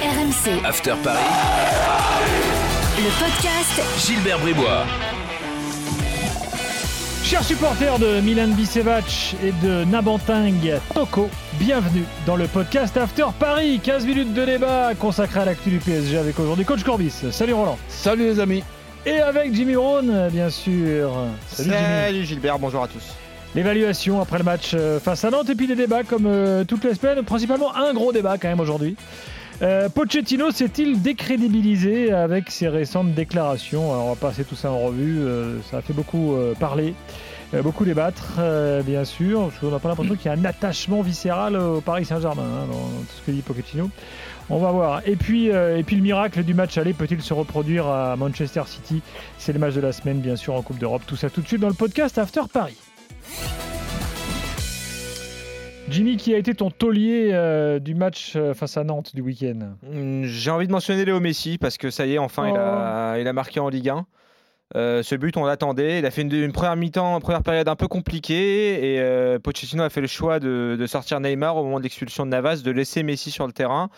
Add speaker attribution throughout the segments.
Speaker 1: RMC,
Speaker 2: After Paris,
Speaker 1: le podcast
Speaker 2: Gilbert Bribois.
Speaker 3: Chers supporters de Milan Bicevac et de Nabanting Toko, bienvenue dans le podcast After Paris. 15 minutes de débat consacré à l'actu du PSG avec aujourd'hui Coach Corbis. Salut Roland.
Speaker 4: Salut les amis.
Speaker 3: Et avec Jimmy Brown, bien sûr. Salut, Jimmy.
Speaker 4: Gilbert, bonjour à tous.
Speaker 3: L'évaluation après le match euh, face à Nantes et puis des débats comme euh, toutes les semaines, principalement un gros débat quand même aujourd'hui. Euh, Pochettino s'est-il décrédibilisé avec ses récentes déclarations on va passer tout ça en revue, euh, ça a fait beaucoup euh, parler, beaucoup débattre bien sûr, qu'on n'a pas l'impression qu'il y a un attachement viscéral au Paris Saint-Germain hein, dans, tout ce que dit Pochettino. On va voir. Et puis, et puis le miracle du match aller peut-il se reproduire à Manchester City? C'est le match de la semaine bien sûr en Coupe d'Europe. Tout ça tout de suite dans le podcast After Paris. Jimmy, qui a été ton taulier euh, du match euh, face à Nantes du week-end?
Speaker 4: Mm, J'ai envie de mentionner Léo Messi parce que ça y est, enfin, il, a, il a marqué en Ligue 1. Euh, ce but, on l'attendait. Il a fait une, première mi-temps, première période un peu compliquée et euh, Pochettino a fait le choix de, sortir Neymar au moment de l'expulsion de Navas, de laisser Messi sur le terrain.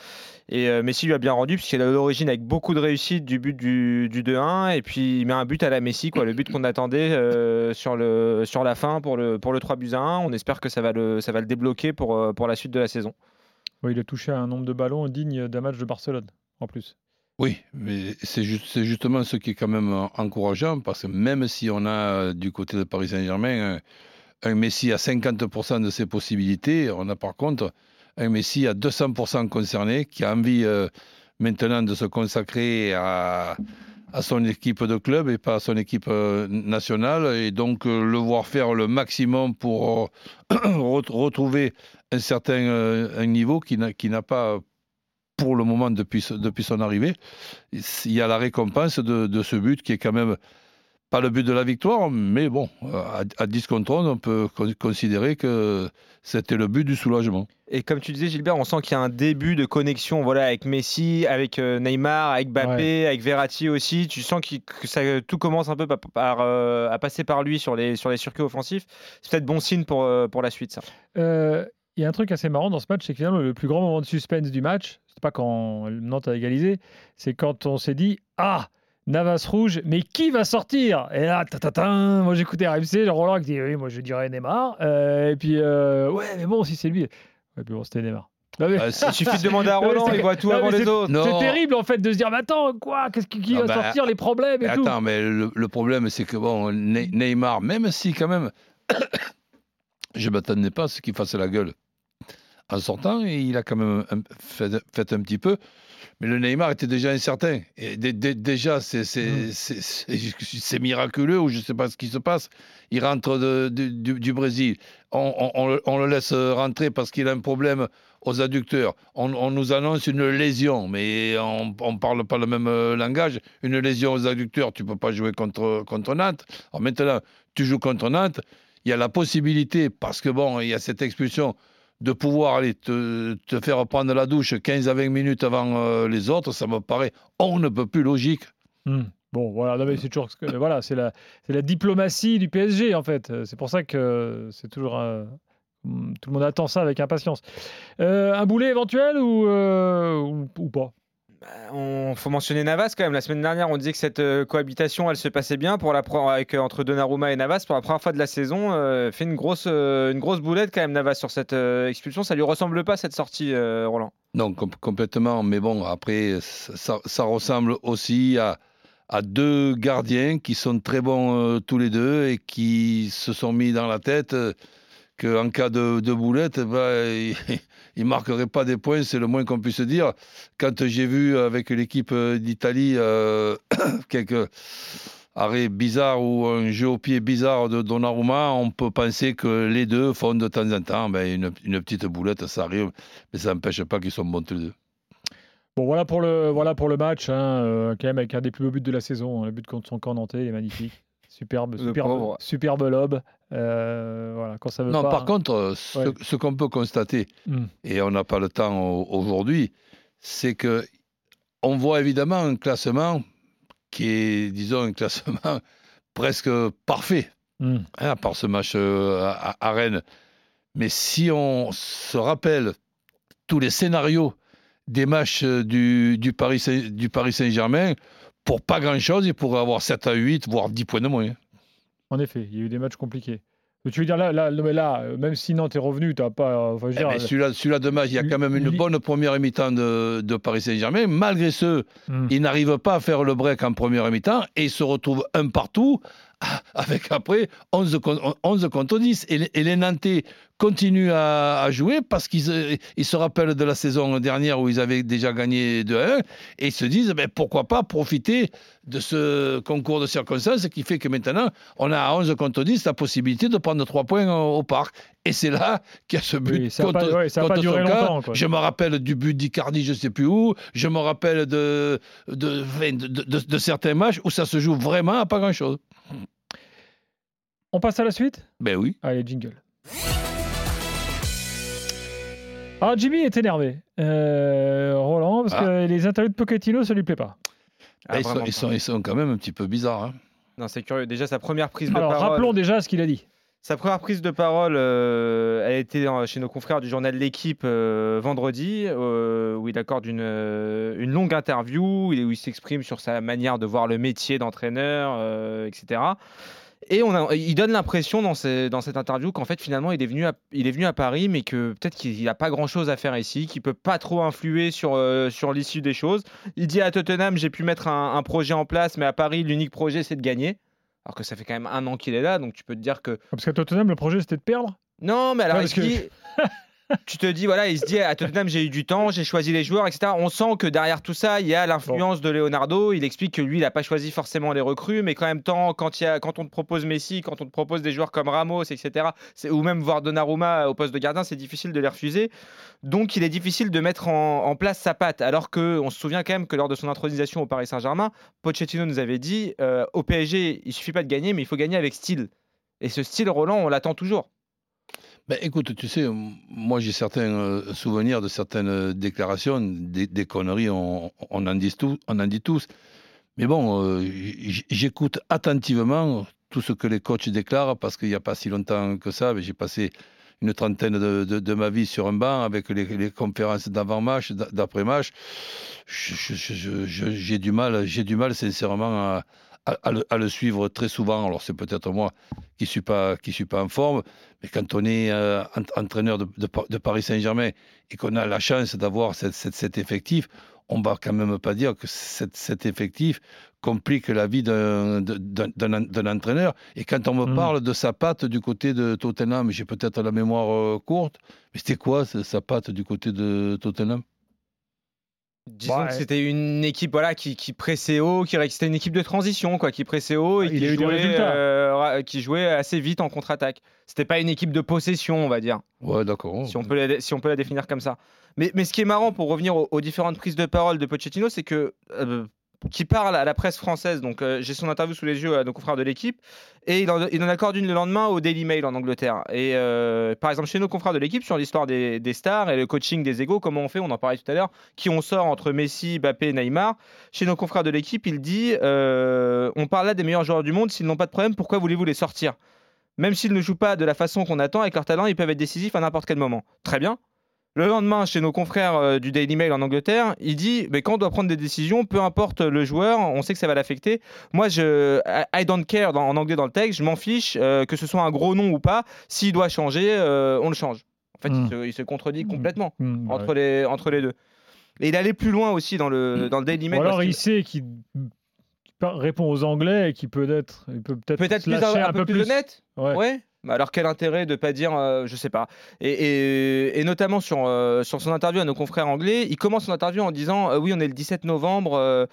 Speaker 4: Et euh, Messi lui a bien rendu puisqu'il a l'origine avec beaucoup de réussite du but du, du 2-1 et puis il met un but à la Messi, quoi, le but qu'on attendait euh, sur, la fin pour le, pour le 3 buts à 1. On espère que ça va le, débloquer pour, la suite de la saison.
Speaker 3: Il a touché un nombre de ballons digne d'un match de Barcelone en plus.
Speaker 5: Oui, mais c'est juste, c'est justement ce qui est quand même euh, encourageant, parce que même si on a euh, du côté de Paris Saint-Germain un, Messi à 50% de ses possibilités, on a par contre un Messi à 200% concerné, qui a envie euh, maintenant de se consacrer à, son équipe de club et pas à son équipe nationale, et donc le voir faire le maximum pour ret- retrouver un certain niveau qui n'a pas pour le moment depuis, son arrivée. Il y a la récompense de, de ce but qui est quand même pas le but de la victoire, mais bon, à, à 10 contre 11, on peut con- considérer que c'était le but du soulagement.
Speaker 4: Et comme tu disais, Gilbert, on sent qu'il y a un début de connexion voilà, avec Messi, avec euh, Neymar, avec Mbappé, avec Verratti aussi. Tu sens que ça, tout commence un peu par, par, euh, à passer par lui sur les, sur les circuits offensifs. C'est peut-être bon signe pour, euh, pour la suite, ça.
Speaker 3: Euh, Il y a un truc assez marrant dans ce match, c'est que finalement, le plus grand moment de suspense du match, c'est pas quand Nantes a égalisé, c'est quand on s'est dit Ah, Navas rouge, mais qui va sortir? Et là, tatatin, moi j'écoutais RMC, Roland qui dit Oui, moi je dirais Neymar. Euh, et puis, euh, ouais, mais bon, si c'est lui. Ouais, puis bon, c'était Neymar. Non, mais-
Speaker 5: Euh, c'est-
Speaker 4: Il suffit de demander à Roland, il voit tout
Speaker 3: non,
Speaker 4: avant les
Speaker 3: c'est-
Speaker 4: autres.
Speaker 3: C'est terrible en fait de se dire Mais attends, quoi? Qu'est-ce qui, qui
Speaker 5: Ah
Speaker 3: va
Speaker 5: bah,
Speaker 3: sortir Les problèmes et
Speaker 5: Mais
Speaker 3: tout?
Speaker 5: attends, mais le, le problème, c'est que bon, Ne- Neymar, même si quand même, je ne m'attendais pas à ce qu'il fasse la gueule en sortant, et il a quand même fait, fait un petit peu. Mais le Neymar était déjà incertain. Et déjà, c'est
Speaker 3: Mm.
Speaker 5: c'est- miraculeux, ou je ne sais pas ce qui se passe. Il rentre de- de- du, du Brésil. On, on- on le- on le laisse rentrer parce qu'il a un problème aux adducteurs. On, on nous annonce une lésion, mais on ne parle pas le même euh, langage. Une lésion aux adducteurs, tu ne peux pas jouer contre, contre Nantes. Alors maintenant, tu joues contre Nantes, il y a la possibilité, parce que bon, il y a cette expulsion, de pouvoir aller te, faire prendre la douche 15 à 20 minutes avant euh, les autres, ça me paraît on ne peut plus logique.
Speaker 3: Hmm. Bon, voilà, c'est toujours voilà, c'est la, diplomatie du PSG en fait. Euh, C'est pour ça que c'est toujours un- tout le monde attend ça avec impatience. Euh, un boulet éventuel ou, ou pas?
Speaker 4: On faut mentionner Navas quand même. La semaine dernière, on disait que cette euh, cohabitation, elle se passait bien pour la avec euh, entre Donnarumma et Navas pour la première fois de la saison. euh, fait une grosse euh, une grosse boulette quand même Navas sur cette expulsion. Ça lui ressemble pas cette sortie, Roland.
Speaker 5: Non, com- complètement. Mais bon, après, ça, ça- ressemble aussi à, à deux gardiens qui sont très bons tous les deux et qui se sont mis dans la tête qu'en cas de, de boulette, bah, ils ne marqueraient pas des points, c'est le moins qu'on puisse dire. Quand j'ai vu avec l'équipe euh, d'Italie euh, quelques arrêts bizarres ou un jeu au pied bizarre de Donnarumma, on peut penser que les deux font de temps en temps ben, une, une petite boulette, ça arrive, mais ça n'empêche pas qu'ils sont bons tous les deux.
Speaker 3: Bon, voilà pour le, voilà pour le match, hein, euh, quand même avec un des plus beaux buts de la saison. hein, le but contre son camp nantais, il est magnifique. Superbe, superbe, superbe lobe. Euh, voilà, quand ça veut
Speaker 5: Non,
Speaker 3: pas.
Speaker 5: par contre, euh, ce,
Speaker 3: Ouais.
Speaker 5: ce qu'on peut constater,
Speaker 3: Hmm.
Speaker 5: et on n'a pas le temps au- aujourd'hui, c'est que on voit évidemment un classement qui est, disons, un classement presque parfait,
Speaker 3: Hmm.
Speaker 5: hein, à part ce match euh, à, à Rennes. Mais si on se rappelle tous les scénarios des matchs du, du Paris du Paris Saint-Germain pour pas grand-chose. Il pourrait avoir 7 à 8, voire 10 points de moins.
Speaker 3: En effet, il y a eu des matchs compliqués. Mais tu veux dire, là, là, non, mais là euh, même si Nantes est revenu, tu n'as pas. euh, Enfin,
Speaker 5: Eh ben, celui-là, celui-là de match, il y a quand même une bonne première mi-temps de, de Paris Saint-Germain. Malgré ce,
Speaker 3: Hmm.
Speaker 5: il n'arrive pas à faire le break en première mi-temps et il se retrouve un partout avec après 11, con- 11 contre 10. Et, les- et les Nantais continuent à, à jouer parce qu'ils se- ils se rappellent de la saison dernière où ils avaient déjà gagné 2-1 et ils se disent ben, pourquoi pas profiter de ce concours de circonstances qui fait que maintenant on a à 11 contre 10 la possibilité de prendre 3 points au, au parc. Et c'est là qu'il y a ce but
Speaker 3: Oui, ça
Speaker 5: contre,
Speaker 3: pas- ouais, ça
Speaker 5: contre son. Je me rappelle du but d'Icardi, je ne sais plus où. Je me rappelle de, de, de, de- de- de certains matchs où ça se joue vraiment à pas grand-chose.
Speaker 3: On passe à la suite?
Speaker 5: Ben oui.
Speaker 3: Allez, jingle. Ah, Jimmy est énervé. Euh, Roland, parce
Speaker 5: Ah.
Speaker 3: que les interviews de Pochettino, ça lui plaît pas.
Speaker 4: Ah,
Speaker 5: ils, sont, ils, sont, ils sont quand même un petit peu bizarres. hein.
Speaker 4: Non, c'est curieux. Déjà, sa première prise de
Speaker 3: Alors,
Speaker 4: parole.
Speaker 3: rappelons déjà ce qu'il a dit.
Speaker 4: Sa première prise de parole, euh, elle était dans- chez nos confrères du journal L'équipe euh, vendredi, euh, où il accorde une, une longue interview, où il, s'exprime sur sa manière de voir le métier d'entraîneur, euh, etc. Et on a- il donne l'impression dans, ces- dans cette interview qu'en fait finalement il est venu à, il est venu à Paris, mais que peut-être qu'il n'a pas grand-chose à faire ici, qu'il peut pas trop influer sur, euh, sur l'issue des choses. Il dit à Tottenham j'ai pu mettre un, un projet en place, mais à Paris l'unique projet c'est de gagner. Alors que ça fait quand même un an qu'il est là, donc tu peux te dire que
Speaker 3: Parce qu'à Tottenham, le projet, c'était de perdre?
Speaker 4: non, mais alors
Speaker 3: Ouais,
Speaker 4: il dit- tu te dis, voilà, il se dit à Tottenham, j'ai eu du temps, j'ai choisi les joueurs, etc. On sent que derrière tout ça, il y a l'influence de Leonardo. Il explique que lui, il n'a pas choisi forcément les recrues, mais qu'en même temps, quand, il y a, quand on te propose Messi, quand on te propose des joueurs comme Ramos, etc., ou même voir Donnarumma au poste de gardien, c'est difficile de les refuser. Donc, il est difficile de mettre en, en place sa patte. Alors que on se souvient quand même que lors de son intronisation au Paris Saint-Germain, Pochettino nous avait dit euh, au PSG, il suffit pas de gagner, mais il faut gagner avec style. Et ce style, Roland, on l'attend toujours.
Speaker 5: Ben, écoute, tu sais, moi j'ai certains euh, souvenirs de certaines euh, déclarations, des, conneries, on, en dit tous, on en dit tous. Mais bon, euh, j'écoute attentivement tout ce que les coachs déclarent parce qu'il n'y a pas si longtemps que ça, ben, j'ai passé une trentaine de, ma vie sur un banc avec les, les conférences d'avant-match, d'a- d'après-match. J'ai du mal, j'ai du mal sincèrement à, à- à le, à le suivre très souvent. Alors c'est peut-être moi qui suis pas qui suis pas en forme, mais quand on est euh, ent- entraîneur de, de Pa- de Paris Saint-Germain et qu'on a la chance d'avoir cette- cette- cet effectif, on va quand même pas dire que cette- cet effectif complique la vie d'un entraîneur. Et quand on me
Speaker 3: Mhm.
Speaker 5: parle de sa patte du côté de Tottenham, j'ai peut-être la mémoire euh, courte, mais c'était quoi sa patte du côté de Tottenham?
Speaker 4: Disons
Speaker 3: Ouais.
Speaker 4: que c'était une équipe voilà, qui, qui pressait haut, qui c'était une équipe de transition, quoi, qui pressait haut et
Speaker 3: Il
Speaker 4: qui
Speaker 3: a eu des
Speaker 4: jouait,
Speaker 3: résultats.
Speaker 4: euh, qui jouait assez vite en contre-attaque. C'était pas une équipe de possession, on va dire,
Speaker 5: Ouais, d'accord.
Speaker 4: si, on peut la, si on peut la définir comme ça. Mais, mais ce qui est marrant pour revenir aux, aux différentes prises de parole de Pochettino, c'est que euh, qui parle à la presse française. Donc euh, j'ai son interview sous les yeux à nos confrères de l'équipe et il en, accorde une le lendemain au Daily Mail en Angleterre. Et euh, par exemple chez nos confrères de l'équipe sur l'histoire des, stars et le coaching des égaux, comment on fait, on en parlait tout à l'heure, qui on sort entre Messi, Mbappé, et Neymar? Chez nos confrères de l'équipe, il dit euh, on parle là des meilleurs joueurs du monde, s'ils n'ont pas de problème, pourquoi voulez-vous les sortir? Même s'ils ne jouent pas de la façon qu'on attend, avec leur talent, ils peuvent être décisifs à n'importe quel moment. Très bien. Le lendemain, chez nos confrères euh, du Daily Mail en Angleterre, il dit mais quand on doit prendre des décisions, peu importe le joueur, on sait que ça va l'affecter. Moi, je I- don't care dans- en anglais dans le texte, je m'en fiche euh, que ce soit un gros nom ou pas. S'il doit changer, euh, on le change. En fait, il, se, il se contredit complètement
Speaker 3: Hmm, bah
Speaker 4: entre,
Speaker 3: ouais.
Speaker 4: les, entre les deux. Et il allait plus loin aussi dans le, dans le Daily
Speaker 3: Ou
Speaker 4: Mail.
Speaker 3: alors
Speaker 4: parce
Speaker 3: il sait qu'il répond aux Anglais et qu'il peut être, il peut peut-être
Speaker 4: Peut-être
Speaker 3: se
Speaker 4: plus,
Speaker 3: lâcher
Speaker 4: un, peu plus, honnête
Speaker 3: Ouais.
Speaker 4: Ouais. Bah alors quel intérêt de pas dire, euh, je sais pas. Et, notamment sur, euh, sur son interview à nos confrères anglais, il commence son interview en disant euh, oui on est le 17 novembre,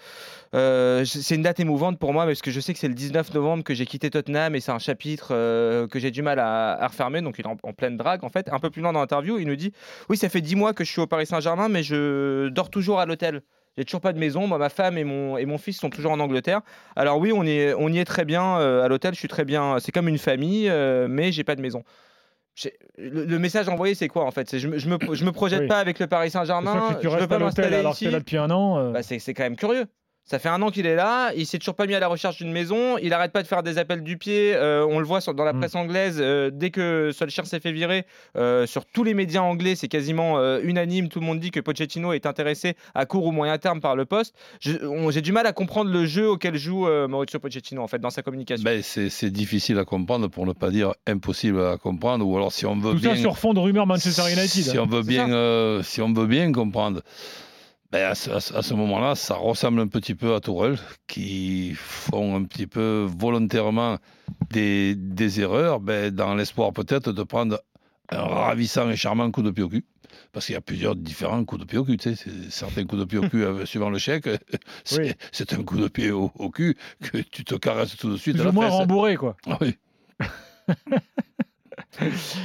Speaker 4: euh, c'est une date émouvante pour moi parce que je sais que c'est le 19 novembre que j'ai quitté Tottenham et c'est un chapitre que j'ai du mal à, à refermer, donc il est en, en pleine drague en fait. Un peu plus loin dans l'interview, il nous dit oui ça fait 10 mois que je suis au Paris Saint-Germain mais je dors toujours à l'hôtel. J'ai toujours pas de maison. Moi, ma femme et mon, et mon fils sont toujours en Angleterre. Alors oui, on y est, on y est très bien euh, à l'hôtel. Je suis très bien. C'est comme une famille, euh, mais j'ai pas de maison. Le, le message envoyé, c'est quoi en fait? C'est je, me- je me je me projette
Speaker 3: Oui.
Speaker 4: pas avec le Paris Saint-Germain. Je veux pas m'installer ici.
Speaker 3: là depuis un an. euh,
Speaker 4: Bah, c'est c'est quand même curieux. Ça fait un an qu'il est là, il s'est toujours pas mis à la recherche d'une maison, il arrête pas de faire des appels du pied, euh, on le voit dans la mm. presse anglaise, euh, dès que Solskjaer s'est fait virer, euh, sur tous les médias anglais, c'est quasiment unanime, tout le monde dit que Pochettino est intéressé à court ou moyen terme par le poste. J'ai du mal à comprendre le jeu auquel joue Mauricio Pochettino, en fait, dans sa communication.
Speaker 5: Ben, c'est difficile à comprendre, pour ne pas dire impossible à comprendre, ou alors si on veut
Speaker 3: tout
Speaker 5: bien...
Speaker 3: ça sur fond de rumeurs Manchester United.
Speaker 5: Si, on, veut bien, si on veut bien comprendre ben à ce, moment-là, ça ressemble un petit peu à Tourelle, qui font un petit peu volontairement des, des erreurs, ben, dans l'espoir peut-être de prendre un ravissant et charmant coup de pied au cul. Parce qu'il y a plusieurs différents coups de pied au cul. Tu sais. Certains coups de pied au cul, euh, suivant le chèque, c'est un coup de pied au, cul que tu te caresses tout de suite.
Speaker 3: Plus ou moins rembourré, quoi.
Speaker 5: Ah oui.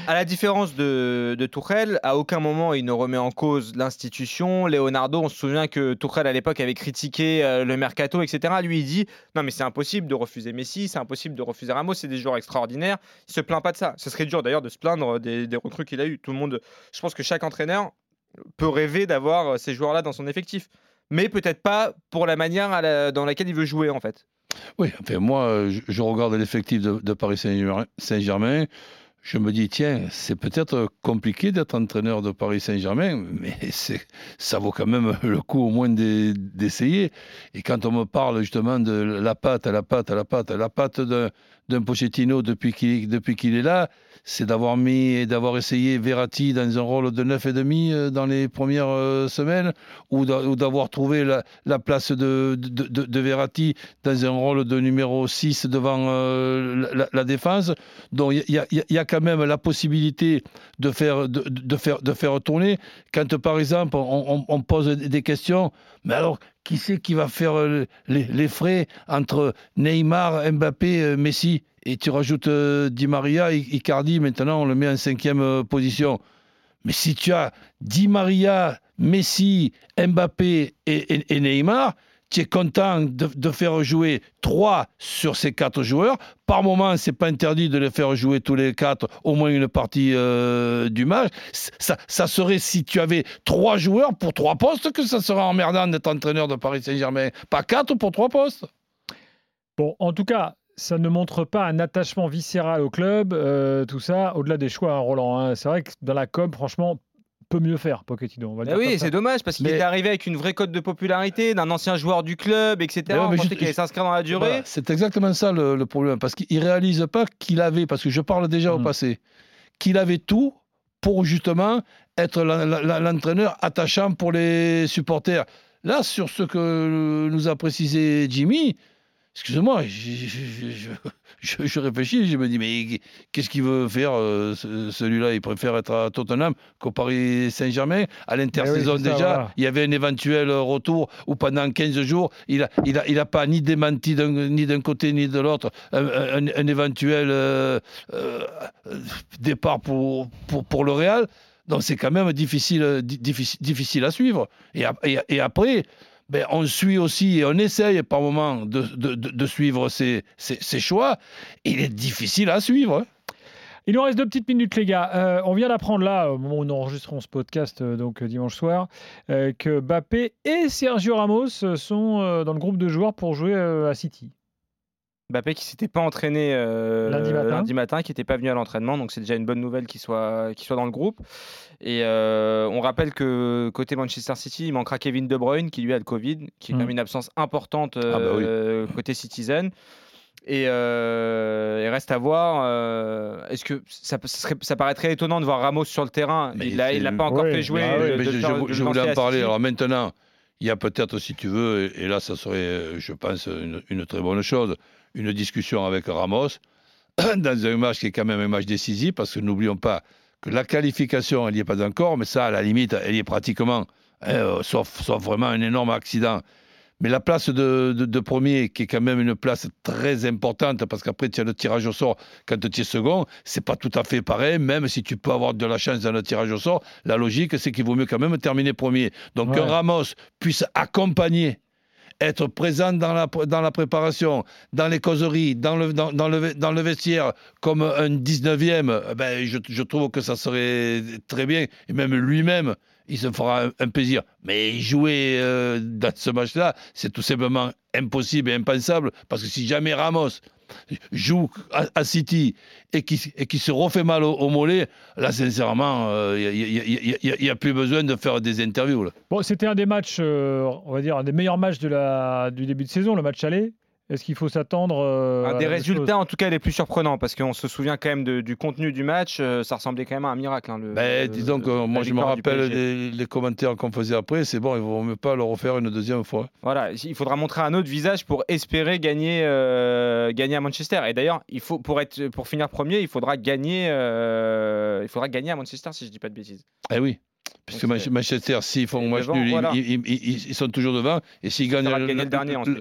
Speaker 4: à la différence de, de Tourelle, à aucun moment il ne remet en cause l'institution. Leonardo, on se souvient que Tourelle à l'époque avait critiqué euh, le mercato, etc. Lui, il dit non mais c'est impossible de refuser Messi, c'est impossible de refuser Ramos, c'est des joueurs extraordinaires. Il se plaint pas de ça. Ce serait dur d'ailleurs de se plaindre des, recrues qu'il a eu. Tout le monde, je pense que chaque entraîneur peut rêver d'avoir euh, ces joueurs-là dans son effectif, mais peut-être pas pour la manière dans laquelle il veut jouer en fait.
Speaker 5: Oui, enfin moi, je, regarde l'effectif de, de Paris Saint-Germain je me dis, tiens, c'est peut-être compliqué d'être entraîneur de Paris Saint-Germain, mais ça vaut quand même le coup au moins d'essayer. Et quand on me parle justement de la patte, la patte, la patte, la patte d'un Pochettino depuis qu'il est là, c'est d'avoir mis et d'avoir essayé Verratti dans un rôle de 9,5 euh, dans les premières euh, semaines, ou d'avoir trouvé la, place de, de, Verratti dans un rôle de numéro 6 devant euh, la, défense. Donc il y, a quand même la possibilité de faire, de, faire, de faire tourner. Quand par exemple on, pose des questions, mais alors qui c'est qui va faire les frais entre Neymar, Mbappé, Messi? Et tu rajoutes euh, Di Maria, Icardi, maintenant on le met en cinquième euh, position. Mais si tu as Di Maria, Messi, Mbappé et, Neymar, tu es content de, faire jouer trois sur ces quatre joueurs. Par moment, c'est pas interdit de les faire jouer tous les quatre, au moins une partie euh, du match. Ça, ça, serait si tu avais trois joueurs pour trois postes que ça serait emmerdant d'être entraîneur de Paris Saint-Germain. Pas quatre pour trois postes.
Speaker 3: Bon, en tout cas, ça ne montre pas un attachement viscéral au club, euh, tout ça, au-delà des choix, hein, Roland. Hein. C'est vrai que dans la com, franchement, peut mieux faire, Pochettino. On va
Speaker 4: bah oui, c'est dommage parce qu'il est arrivé avec une vraie cote de popularité d'un ancien joueur du club, etc. on pensait qu'il allait s'inscrire dans la durée.
Speaker 5: c'est exactement ça le, problème parce qu'il réalise pas qu'il avait, parce que je parle déjà au mmh. passé, qu'il avait tout pour justement être l'entraîneur attachant pour les supporters. Là, sur ce que nous a précisé Jimmy, Excusez-moi, je, je, réfléchis, je me dis, mais qu'est-ce qu'il veut faire euh, celui-là? Il préfère être à Tottenham qu'au Paris Saint-Germain? À l'intersaison déjà, il y avait un éventuel retour où pendant 15 jours, il n'a il a, il a pas ni démenti ni d'un côté ni de l'autre un, éventuel euh, euh, départ pour, pour, pour le Real. Donc c'est quand même difficile, difficile, difficile à suivre. Et, et, et après ben, on suit aussi et on essaye par moment de, de, suivre ses, choix. Il est difficile à suivre.
Speaker 3: Il nous reste deux petites minutes, les gars. Euh, on vient d'apprendre là, au moment où nous enregistrons ce podcast, euh, donc euh, dimanche soir, que Bappé et Sergio Ramos sont dans le groupe de joueurs pour jouer à City.
Speaker 4: Mbappé qui s'était pas entraîné euh, lundi, matin. qui n'était pas venu à l'entraînement, donc c'est déjà une bonne nouvelle qu'il soit, soit dans le groupe. Et euh, on rappelle que côté Manchester City, il manquera Kevin De Bruyne qui lui a le Covid, qui est quand mm. même une absence importante ah bah euh, côté Citizen. Et il reste à voir. Est-ce que ça, ça, paraîtrait étonnant de voir Ramos sur le terrain Il l'a pas encore fait jouer.
Speaker 5: Bah je, voulais en parler. Alors maintenant, il y a peut-être, si tu veux, et là, ça serait, je pense, une très bonne chose une discussion avec Ramos dans un match qui est quand même un match décisif, parce que n'oublions pas que la qualification, elle n'y est pas encore, mais ça, à la limite, elle y est pratiquement, hein, euh, sauf, sauf, vraiment un énorme accident. Mais la place de, premier, qui est quand même une place très importante, parce qu'après tu as le tirage au sort quand tu es second, c'est pas tout à fait pareil, même si tu peux avoir de la chance dans le tirage au sort. La logique, c'est qu'il vaut mieux quand même terminer premier. Donc que Ramos puisse accompagner être présent dans la, dans la préparation, dans les causeries, dans le, dans, le, dans le vestiaire, comme un 19e, ben, je, je, trouve que ça serait très bien. Et même lui-même il se fera un, plaisir. Mais jouer euh, dans ce match-là, c'est tout simplement impossible et impensable, parce que si jamais Ramos joue à, City et qui, se refait mal au, mollet, là, sincèrement, il n'y a, plus besoin de faire des interviews.
Speaker 3: C'était un des matchs, on va dire, des meilleurs matchs du début de saison, le match aller. Est-ce qu'il faut s'attendre
Speaker 4: euh, à des résultats, en tout cas, les plus surprenants, parce qu'on se souvient quand même du contenu du match. Euh, ça ressemblait quand même à un miracle. Hein,
Speaker 5: ben, disons que moi, je me rappelle les, commentaires qu'on faisait après. C'est bon, il ne vaut même pas le refaire une deuxième fois.
Speaker 4: Voilà, il faudra montrer un autre visage pour espérer gagner, euh, gagner à Manchester. Et d'ailleurs, il faut pour être pour finir premier, il faudra gagner, il faudra gagner à Manchester, si je dis pas de bêtises.
Speaker 5: Eh oui. Puisque Manchester, s'ils font match nul, ils, sont toujours devant. Et s'ils gagnent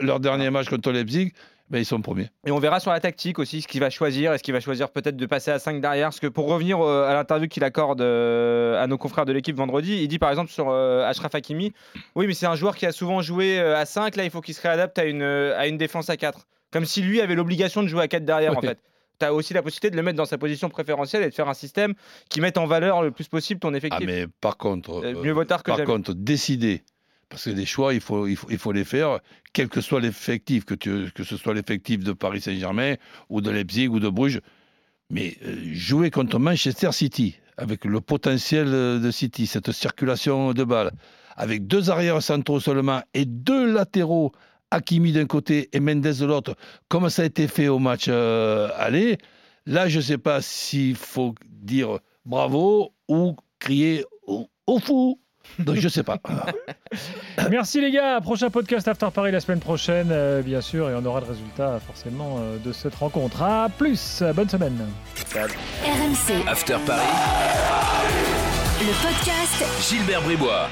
Speaker 5: leur dernier match contre Leipzig, ben ils sont premiers.
Speaker 4: Et on verra sur la tactique aussi ce qu'il va choisir. Est-ce qu'il va choisir peut-être de passer à 5 derrière? Parce que pour revenir euh, à l'interview qu'il accorde euh, à nos confrères de l'équipe vendredi, il dit par exemple sur euh, Ashraf Hakimi Oui, mais c'est un joueur qui a souvent joué à 5. Là, il faut qu'il se réadapte à une, à une défense à 4. Comme si lui avait l'obligation de jouer à 4 derrière en fait tu as aussi la possibilité de le mettre dans sa position préférentielle et de faire un système qui mette en valeur le plus possible ton effectif.
Speaker 5: Ah, mais par contre, euh, mieux vaut tard que par contre, décider, parce que des choix, il faut, il faut, il faut les faire, quel que soit l'effectif, que, que ce soit l'effectif de Paris Saint-Germain ou de Leipzig ou de Bruges. Mais euh, jouer contre Manchester City, avec le potentiel de City, cette circulation de balles, avec deux arrières centraux seulement et deux latéraux Hakimi d'un côté et Mendes de l'autre, comme ça a été fait au match euh, aller, là, je ne sais pas s'il faut dire bravo ou crier au, fou. Donc je ne sais pas.
Speaker 3: Merci les gars. Prochain podcast After Paris la semaine prochaine, euh, bien sûr, et on aura le résultat forcément euh, de cette rencontre. À plus. Bonne semaine.
Speaker 1: RMC
Speaker 2: After Paris.
Speaker 1: Le podcast
Speaker 2: Gilbert Bribois.